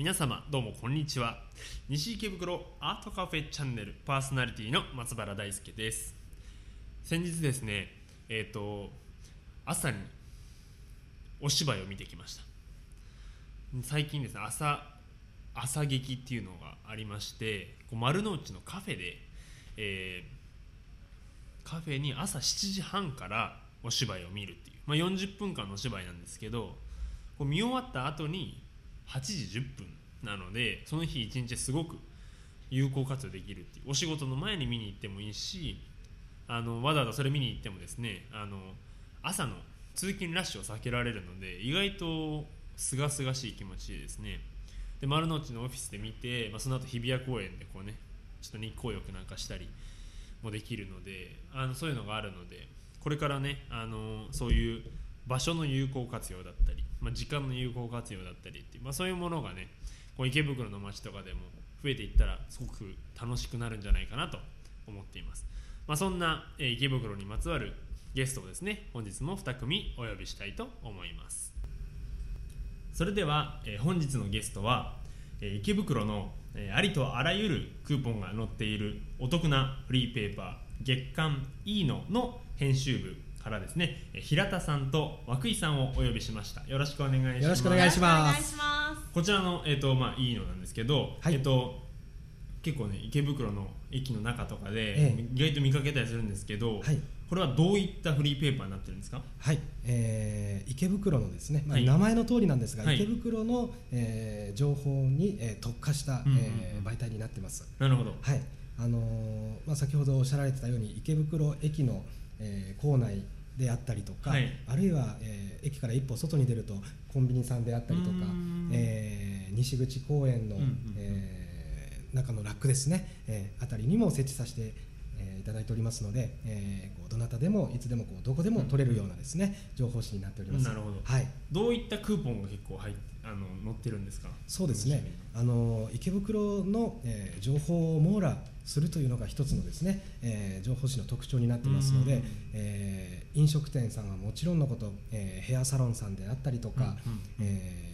皆様どうもこんにちは。西池袋アートカフェチャンネルパーソナリティの松原大輔です。先日ですねえっ、と朝にお芝居を見てきました。最近ですね朝朝劇っていうのがありましてこう丸の内のカフェで、えーカフェに朝7時半からお芝居を見るっていう、まあ、40分間のお芝居なんですけどこう見終わった後に8時10分なのでその日一日すごく有効活用できるっていう。お仕事の前に見に行ってもいいしあのわざわざそれ見に行ってもですねあの朝の通勤ラッシュを避けられるので意外と清々しい気持ちですね。で丸の内のオフィスで見て、まあ、その後日比谷公園でこうねちょっと日光浴なんかしたりもできるのであのそういうのがあるのでこれからねあのそういう場所の有効活用だったり、まあ、時間の有効活用だったりっていう、まあ、そういうものがねこう池袋の街とかでも増えていったらすごく楽しくなるんじゃないかなと思っています、まあ、そんな、えー池袋にまつわるゲストをですね本日も2組お呼びしたいと思います。それでは、えー本日のゲストは、えー池袋の、えーありとあらゆるクーポンが載っているお得なフリーペーパー月刊いいのの編集部からですねえー平田さんと涌井さんをお呼びしました。よろしくお願いします。よろしくお願いします。こちらの、えーとまあ、いいのなんですけど、はい。えっと結構ね池袋の駅の中とかで、ええ。意外と見かけたりするんですけど、はい。これはどういったフリーペーパーになってるんですか？はい、えー池袋のですね、まあはい。名前の通りなんですが、はい。池袋の、えー情報に、えー特化した、うんうんうん。えー媒体になってます。なるほど。はい、あのーまあ先ほどおっしゃられてたように池袋駅の、えー構内であったりとか、はい。あるいは、えー駅から一歩外に出るとコンビニさんであったりとかえー西口公園の、うんうんうん。えー中のラックですね、えーあたりにも設置させて、えーいただいておりますので、えーこうどなたでもいつでもこうどこでも取れるようなですね、情報誌になっております。なるほど。はい、どういったクーポンが結構入ってあの載ってるんですか？そうですね。あの池袋の、えー情報を網羅するというのが一つのですね、えー情報誌の特徴になってますのでうん、えー飲食店さんはもちろんのこと、えーヘアサロンさんであったりとか、うんうんえー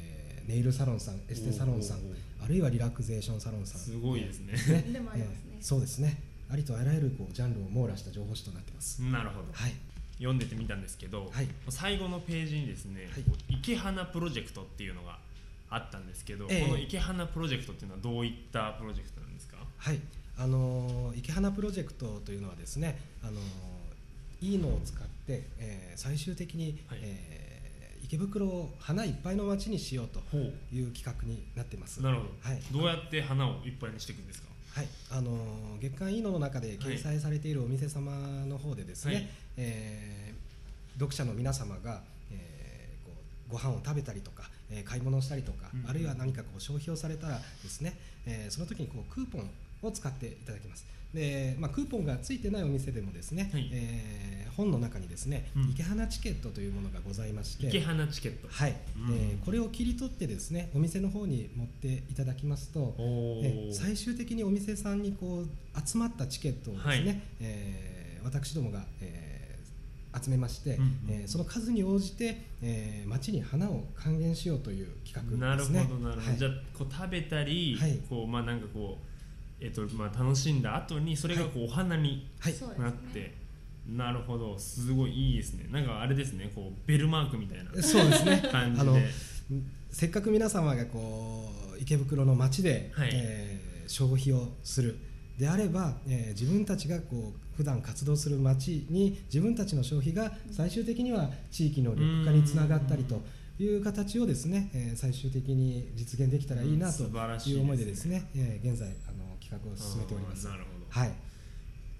ネイルサロンさんエステサロンさんおーおーおあるいはリラクゼーションサロンさん。すごいですね。ね。でもありますね。えーそうですねありとあらゆるこうジャンルを網羅した情報誌となってます、なるほど、はい。読んでてみたんですけど、はい。最後のページにですね、はい。池花プロジェクトっていうのがあったんですけど、ええ。この池花プロジェクトっていうのはどういったプロジェクトなんですか？はい、あのー池花プロジェクトというのはですね、あのーいいのを使って、えー最終的に、はい。えー池袋を花いっぱいの街にしようとほいう企画になってます。なるほど、はい。どうやって花をいっぱいにしていくんですか？はい、あのー月刊いいのの中で掲載されているお店様の方でですね、はい。えー読者の皆様が、えーこうご飯を食べたりとか、えー買い物をしたりとか、うんあるいは何かこう消費をされたらですね、えーその時にこうクーポンを使っていただきます。で、まあ、クーポンがついてないお店でもですね、はい。えー本の中にですね、うん。池花チケットというものがございまして池花チケット。はい、うん。えーこれを切り取ってですねお店の方に持っていただきますとえ最終的にお店さんにこう集まったチケットをですね、はい。えー私どもが、えー集めまして、うんうん。えーその数に応じて、えー街に花を還元しようという企画なるほですね。どなるほど、はい。じゃあこう食べたり、はい。こうまあなんかこうえっ、とまあ楽しんだ後にそれがこうお花になって、なるほど。すごいいいですね。なんかあれですね。こうベルマークみたいなそうですね。感じで。あのせっかく皆様がこう池袋の街で、はい。えー消費をする。であれば、えー自分たちがこう普段活動する街に自分たちの消費が最終的には地域の緑化につながったりという形をですね、えー最終的に実現できたらいいなとうん素晴らしいですねいう思いでですね、えー現在あの企画を進めております。なるほど。はい、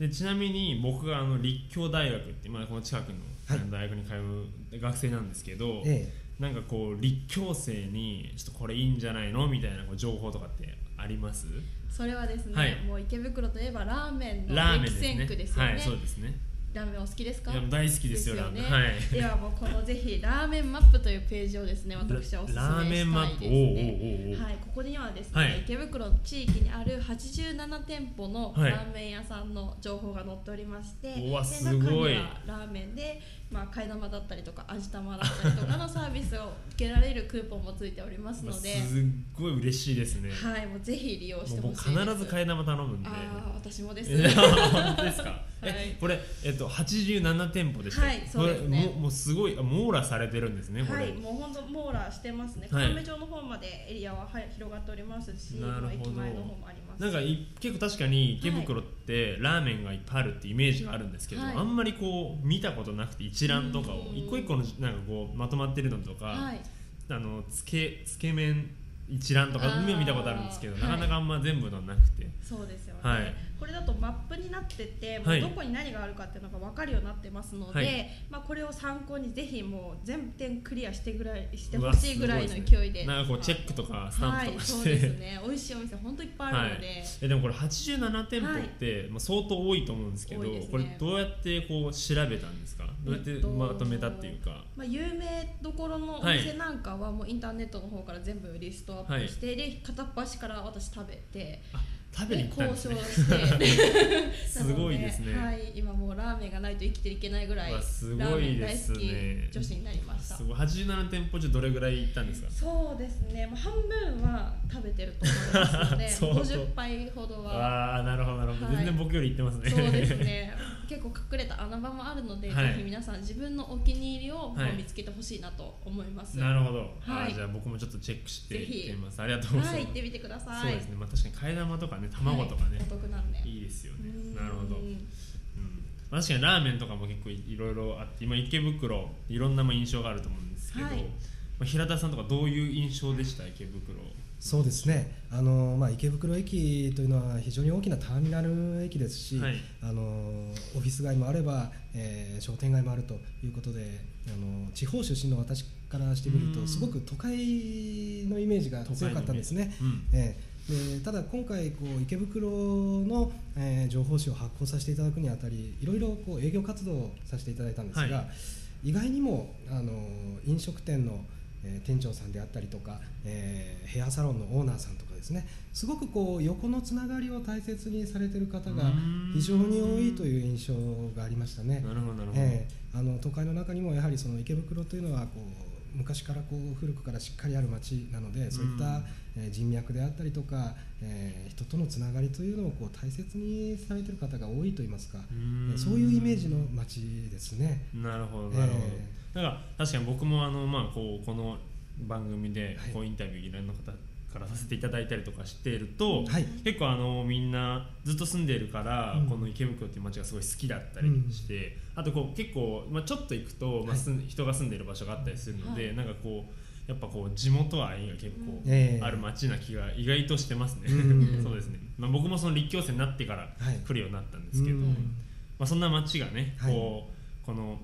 でちなみに僕があの立教大学って、まあ、この近くの大学に通う学生なんですけど、えなんかこう立教生にちょっとこれいいんじゃないのみたいなこう情報とかってあります？それはですね、はい。もう池袋といえばラーメンのラーメン激ですね。戦区ですよね。はいそうですねラーメンお好きですか？いや大好きですよね。ラーメン。はい。ではもうこのぜひラーメンマップというページをですね私はおすすめしたいですね。はいここでにはですね、はい池袋地域にある87店舗のはい。ラーメン屋さんの情報が載っておりまして、うわですごい。中にはラーメンで、まあ、替え玉だったりとか味玉だったりとかの サービスを受けられるクーポンもついておりますので、まあすっごい嬉しいですね、はい、もうぜひ利用してほしいです。必ず替え玉頼むんで。ああ私もです。本当ですか、はい。えこれ、えっと、87店舗でしたはいそうですね。ももうすごいあ網羅されてるんですねはい、もう本当網羅してますね。はい。亀町の方までエリアははい広がっておりますし、なるほど。駅前の方もありますし。なんかい結構確かに池袋ってラーメンがいっぱいあるってイメージがあるんですけど、はい。あんまりこう見たことなくて一覧とかをうん一個一個のなんかこうまとまってるのとか、はい、あのつけつけ麺一覧とか見たことあるんですけど、はい。なかなかあんま全部のなくて、そうですよね。はい。これだとマップになってて、もはい。うどこに何があるかっていうのが分かるようになってますので、はい。まあこれを参考にぜひもう全点クリアしてぐらいしてほしいぐらいのすごいで。すね勢い。で。なんかこうチェックとかスタンプとかして。はい、そうですね。美味しいお店本当いっぱいあはいるので。、えでもこれ87店舗って、まあ、相当多いと思うんですけどね。これどうやってこう調べたんですか？どうやってえっとまとめたっていうか、まあ、有名どころのお店なんかはもうインターネットの方から全部リストアップして、で片っ端から私食べてあ食べに行ったんです交ね渉して。すごいですね。はい、今もうラーメンがないと生きていけないぐらいすごいラーメン大です好きね女子になりました。すごい。87店舗中どれぐらい行ったんですか？そうですね、まあ、半分は食べてると思いますので相当50杯ほどは。ああなるほどなるほど、はい。全然僕より行ってますね。そうですね 結構隠れた穴場もあるので、はい。ぜひ皆さん自分のお気に入りをはい。見つけてほしいなと思います、なるほど、はい。じゃあ僕もちょっとチェックしてぜひ。行ってみます。ありがとうございます、はい行ってみてください。そうですね。まあ確かに替え玉とかね卵とかね、はいお得なんで。い、いですよね。うん。なるほど、うん。まあ確かにラーメンとかも結構いいろいろあって今池袋いろんなまあ印象があると思うんですけど、はい。まあ、平田さんとかどういう印象でした？池袋そうですね。あの、まあ、池袋駅というのは非常に大きなターミナル駅ですし、はい。あのオフィス街もあれば、えー商店街もあるということであの地方出身の私からしてみるうん。とすごく都会のイメージが強かったんですね。うんええ。でただ今回こう池袋の、えー情報誌を発行させていただくにあたりいろいろこう営業活動をさせていただいたんですが、は意外にもあの飲食店の、えー店長さんであったりとか、えーヘアサロンのオーナーさんとかですねすごくこう横のつながりを大切にされている方が非常に多いという印象がありましたね。なるほどなるほど、ええあの都会の中にもやはりその池袋というのはこう昔からこう古くからしっかりある街なのでそういった、人脈であったりとか、えー人とのつながりというのをこう大切にされている方が多いといいますか、そういうイメージの街ですね。なるほどなるほど、えだから確かに僕もあの、まあ、こうこの番組ではい。こうインタビューいろんな方からさせていただいたりとかしていると、はい。結構あのみんなずっと住んでいるから、うん。この池袋っていう街がすごい好きだったりして、あとこう結構、まあ、ちょっと行くと、まあ、住ん人が住んでいる場所があったりするので、はいなんかこうやっぱこう地元愛が結構ええ。ある街な気が意外としてますね、うん そうですね、まあ、僕もその立教生になってからはい来るようになったんですけど、うん。まあ、そんな街がね、はい。こうこの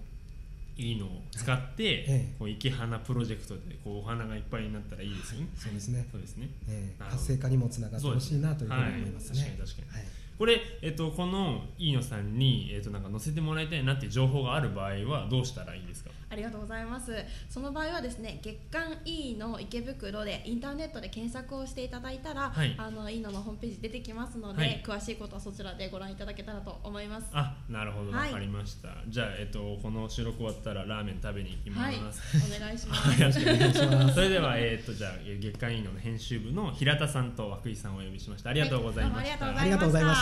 いいのを使って、ええ。こう池花プロジェクトでこうお花がいっぱいになったらいいですよね。そうですね。そうですね。えー活性化にもつながってほしいなというふうに思いますね。はい。確かに確かに。はいこれ、えっと、この飯野さんに、えっと、なんか載せてもらいたいなっていう情報がある場合はどうしたらいいですか？ありがとうございます。その場合はですね月刊 E の池袋でインターネットで検索をしていただいたら、はい。あの E ののホームページ出てきますので、はい。詳しいことはそちらでご覧いただけたらと思います。あなるほど。わはい。かりました、じゃあ、えっと、この収録終わったらラーメン食べに行きまはい。す、お願いしま はい、すよろしくお願いします。それでは、えっと、じゃあ、えー月刊委員の編集部の平田さんと涌井さんをお呼びしました。ありがとうございました。ありがとうございました。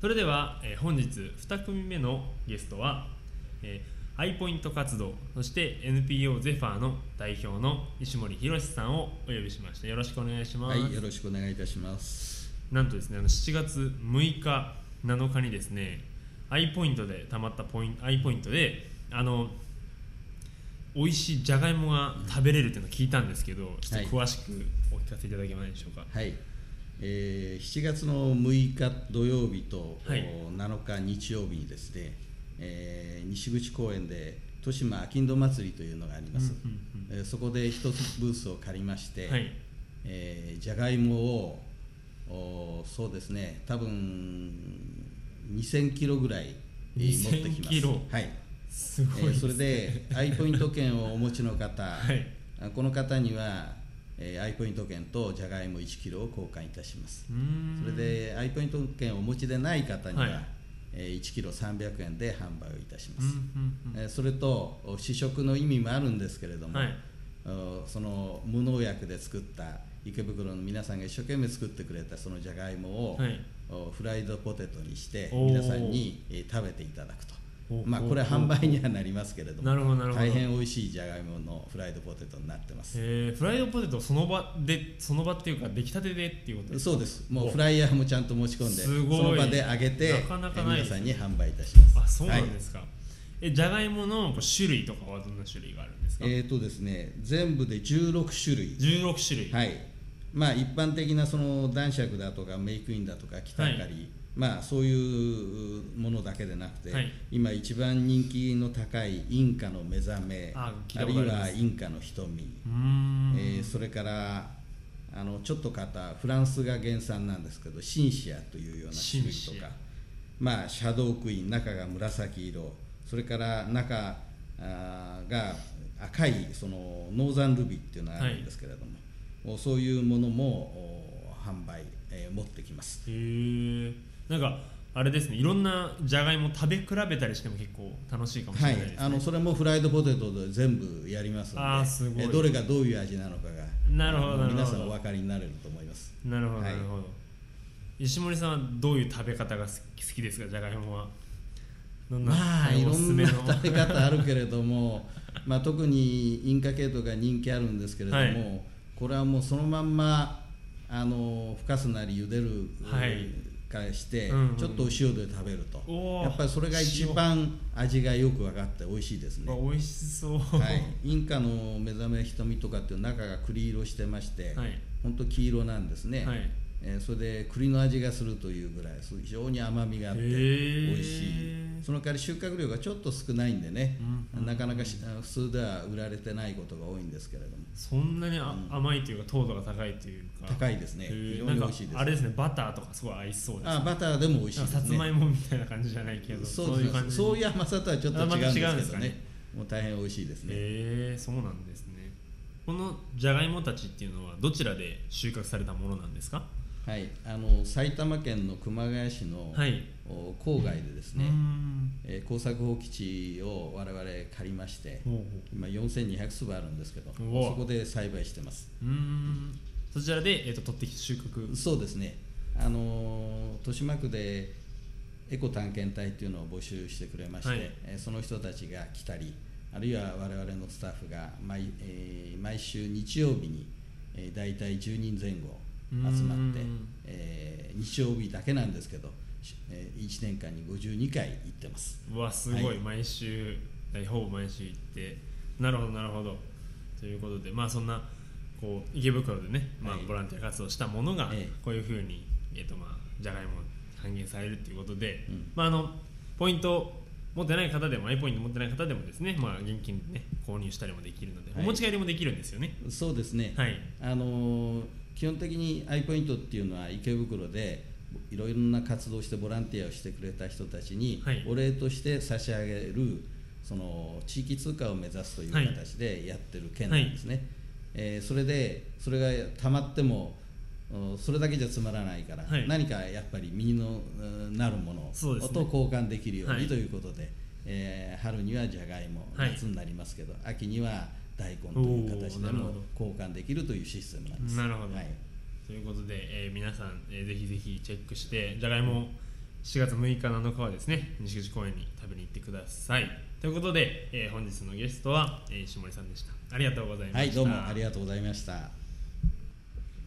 それでは、えー本日2組目のゲストは、えー、アイポイント活動そして NPO ゼファーの代表の石森博さんをお呼びしました。よろしくお願いします、はい、よろしくお願いいたします。なんとですねあの7月6日7日にですねアイポイントでたまったポイントアイポイントであの美味しいじゃがいもが食べれるっていうのを聞いたんですけどちょっと詳しくお聞かせいただけないでしょうか、はい、えー7月の6日土曜日と、はい。お7日日曜日にですね、えー西口公園で豊島あきんど祭りというのがあります、うんうんえーそこで一つブースを借りまして、はい。えーじゃがいもをおそうですね多分2000キロぐらい、えー持ってき2000ます。キロはい。えーすごいです、ね。それで アイポイント券をお持ちの方、はい。あこの方には、えー、アイポイント券とじゃがいも1キロを交換いたします。それでアイポイント券をお持ちでない方には、はい、えー、1キロ300円で販売をいたします、うんうんうん、えー、それと試食の意味もあるんですけれども、はい、その無農薬で作った池袋の皆さんが一生懸命作ってくれたそのじゃがいもを、はい、フライドポテトにして皆さんに食べていただくとまあこれは販売にはなりますけれども。大変美味しいじゃがいものフライドポテトになってます。フライドポテトその場でその場っていうか出来たてでっていうことですか？そうです。もうフライヤーもちゃんと持ち込んでその場で揚げてなかなか皆さんに販売いたします。あそうなんですか、はい、えじゃがいもの種類とかはどんな種類があるんですか？えっ、ー、とですね全部で16種類。16種類。はい。まあ一般的なその男爵だとかメイクインだとか北あかり、はいまあ、そういうものだけでなくて、はい、今一番人気の高いインカの目覚めあるいはインカの瞳、えー、それからあのちょっと方フランスが原産なんですけどシンシアというような種類とか、まあ、シャドークイーン中が紫色。それから中あが赤いそのノーザンルビーっていうのがあるんですけれども、はい、そういうものも販売、えー、持ってきます。へーなんかあれですねいろんなじゃがいも食べ比べたりしても結構楽しいかもしれないですね、はい、あのそれもフライドポテトで全部やりますのであすごい。どれがどういう味なのかがなるほど皆さんお分かりになれると思います。なるほど、なるほど。石森さんはどういう食べ方が好きですか？じゃがいもは。まあいろんな食べ方あるけれども まあ特にインカ系統が人気あるんですけれども、はい、これはもうそのまんまあのふかすなり茹でる、はい、からして、ちょっとお塩で食べると。やっぱりそれが一番味がよく分かって美味しいですね。美味しそう、はい、インカの目覚め瞳とかっていう中が栗色してまして、はい、本当黄色なんですね、はい。えー、それで栗の味がするというぐらい非常に甘みがあって美味しいその代わり収穫量がちょっと少ないんでね、うん、なかなか普通では売られてないことが多いんですけれども。そんなに、うん、甘いというか糖度が高いというか。高いですね。非常に美味しいですあれですねバターとかすごい合いそうです、ね、あバターでも美味しいです、ね、さつまいもみたいな感じじゃないけどそういう感じ。そういう甘さとはちょっと違うんですけどね。ね、もう大変美味しいですね。へえそうなんですね。このじゃがいもたちっていうのはどちらで収穫されたものなんですか？はい、あの埼玉県の熊谷市の、はい、郊外でですね、えー、工作放棄地を我々借りまして今4200坪あるんですけどそこで栽培してます。そちらで、えーと、取ってきて収穫。そうですね。あの豊島区でエコ探検隊っていうのを募集してくれまして、はい、えー、その人たちが来たりあるいは我々のスタッフが毎,、えー、毎週日曜日に、えー、大体10人前後集まって、えー、日曜日だけなんですけど、えー、1年間に52回行ってます。うわすごい、はい、毎週ほぼ毎週行って。なるほどなるほど。ということでまあそんなこう池袋でね、まあ、ボランティア活動したものがこういうふうに、えーとまあ、じゃがいも半減されるということで、うん、まあ、あのポイント持ってない方でもアイポイント持ってない方でもですね、まあ、現金で、ね、購入したりもできるので、はい、お持ち帰りもできるんですよね。そうですね、はい、あのー基本的にアイポイントっていうのは池袋でいろいろな活動をしてボランティアをしてくれた人たちにお礼として差し上げるその地域通貨を目指すという形でやってる県なんですね、はい、えー、それでそれがたまってもそれだけじゃつまらないから、はい、何かやっぱり身にのなるものと交換できるようにということで、はい、えー、春にはじゃがいも夏になりますけど、秋には大根という形でも交換できるというシステムなんです。なるほど、はい、ということで、えー、皆さん、えー、ぜひぜひチェックしてじゃがいも4月6日7日はですね西口公園に食べに行ってください。ということで、えー、本日のゲストは、えー、石森さんでした。ありがとうございました。はいどうもありがとうございました。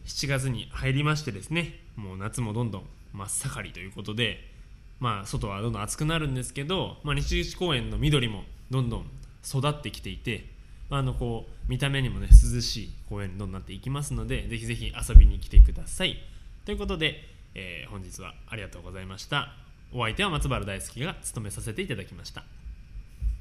7月に入りましてですねもう夏もどんどん真っ盛りということでまあ外はどんどん暑くなるんですけど、まあ、西口公園の緑もどんどん育ってきていてあのこう見た目にもね涼しい公園になっていきますのでぜひぜひ遊びに来てください。ということで、えー、本日はありがとうございました。お相手は松原大輔が務めさせていただきました。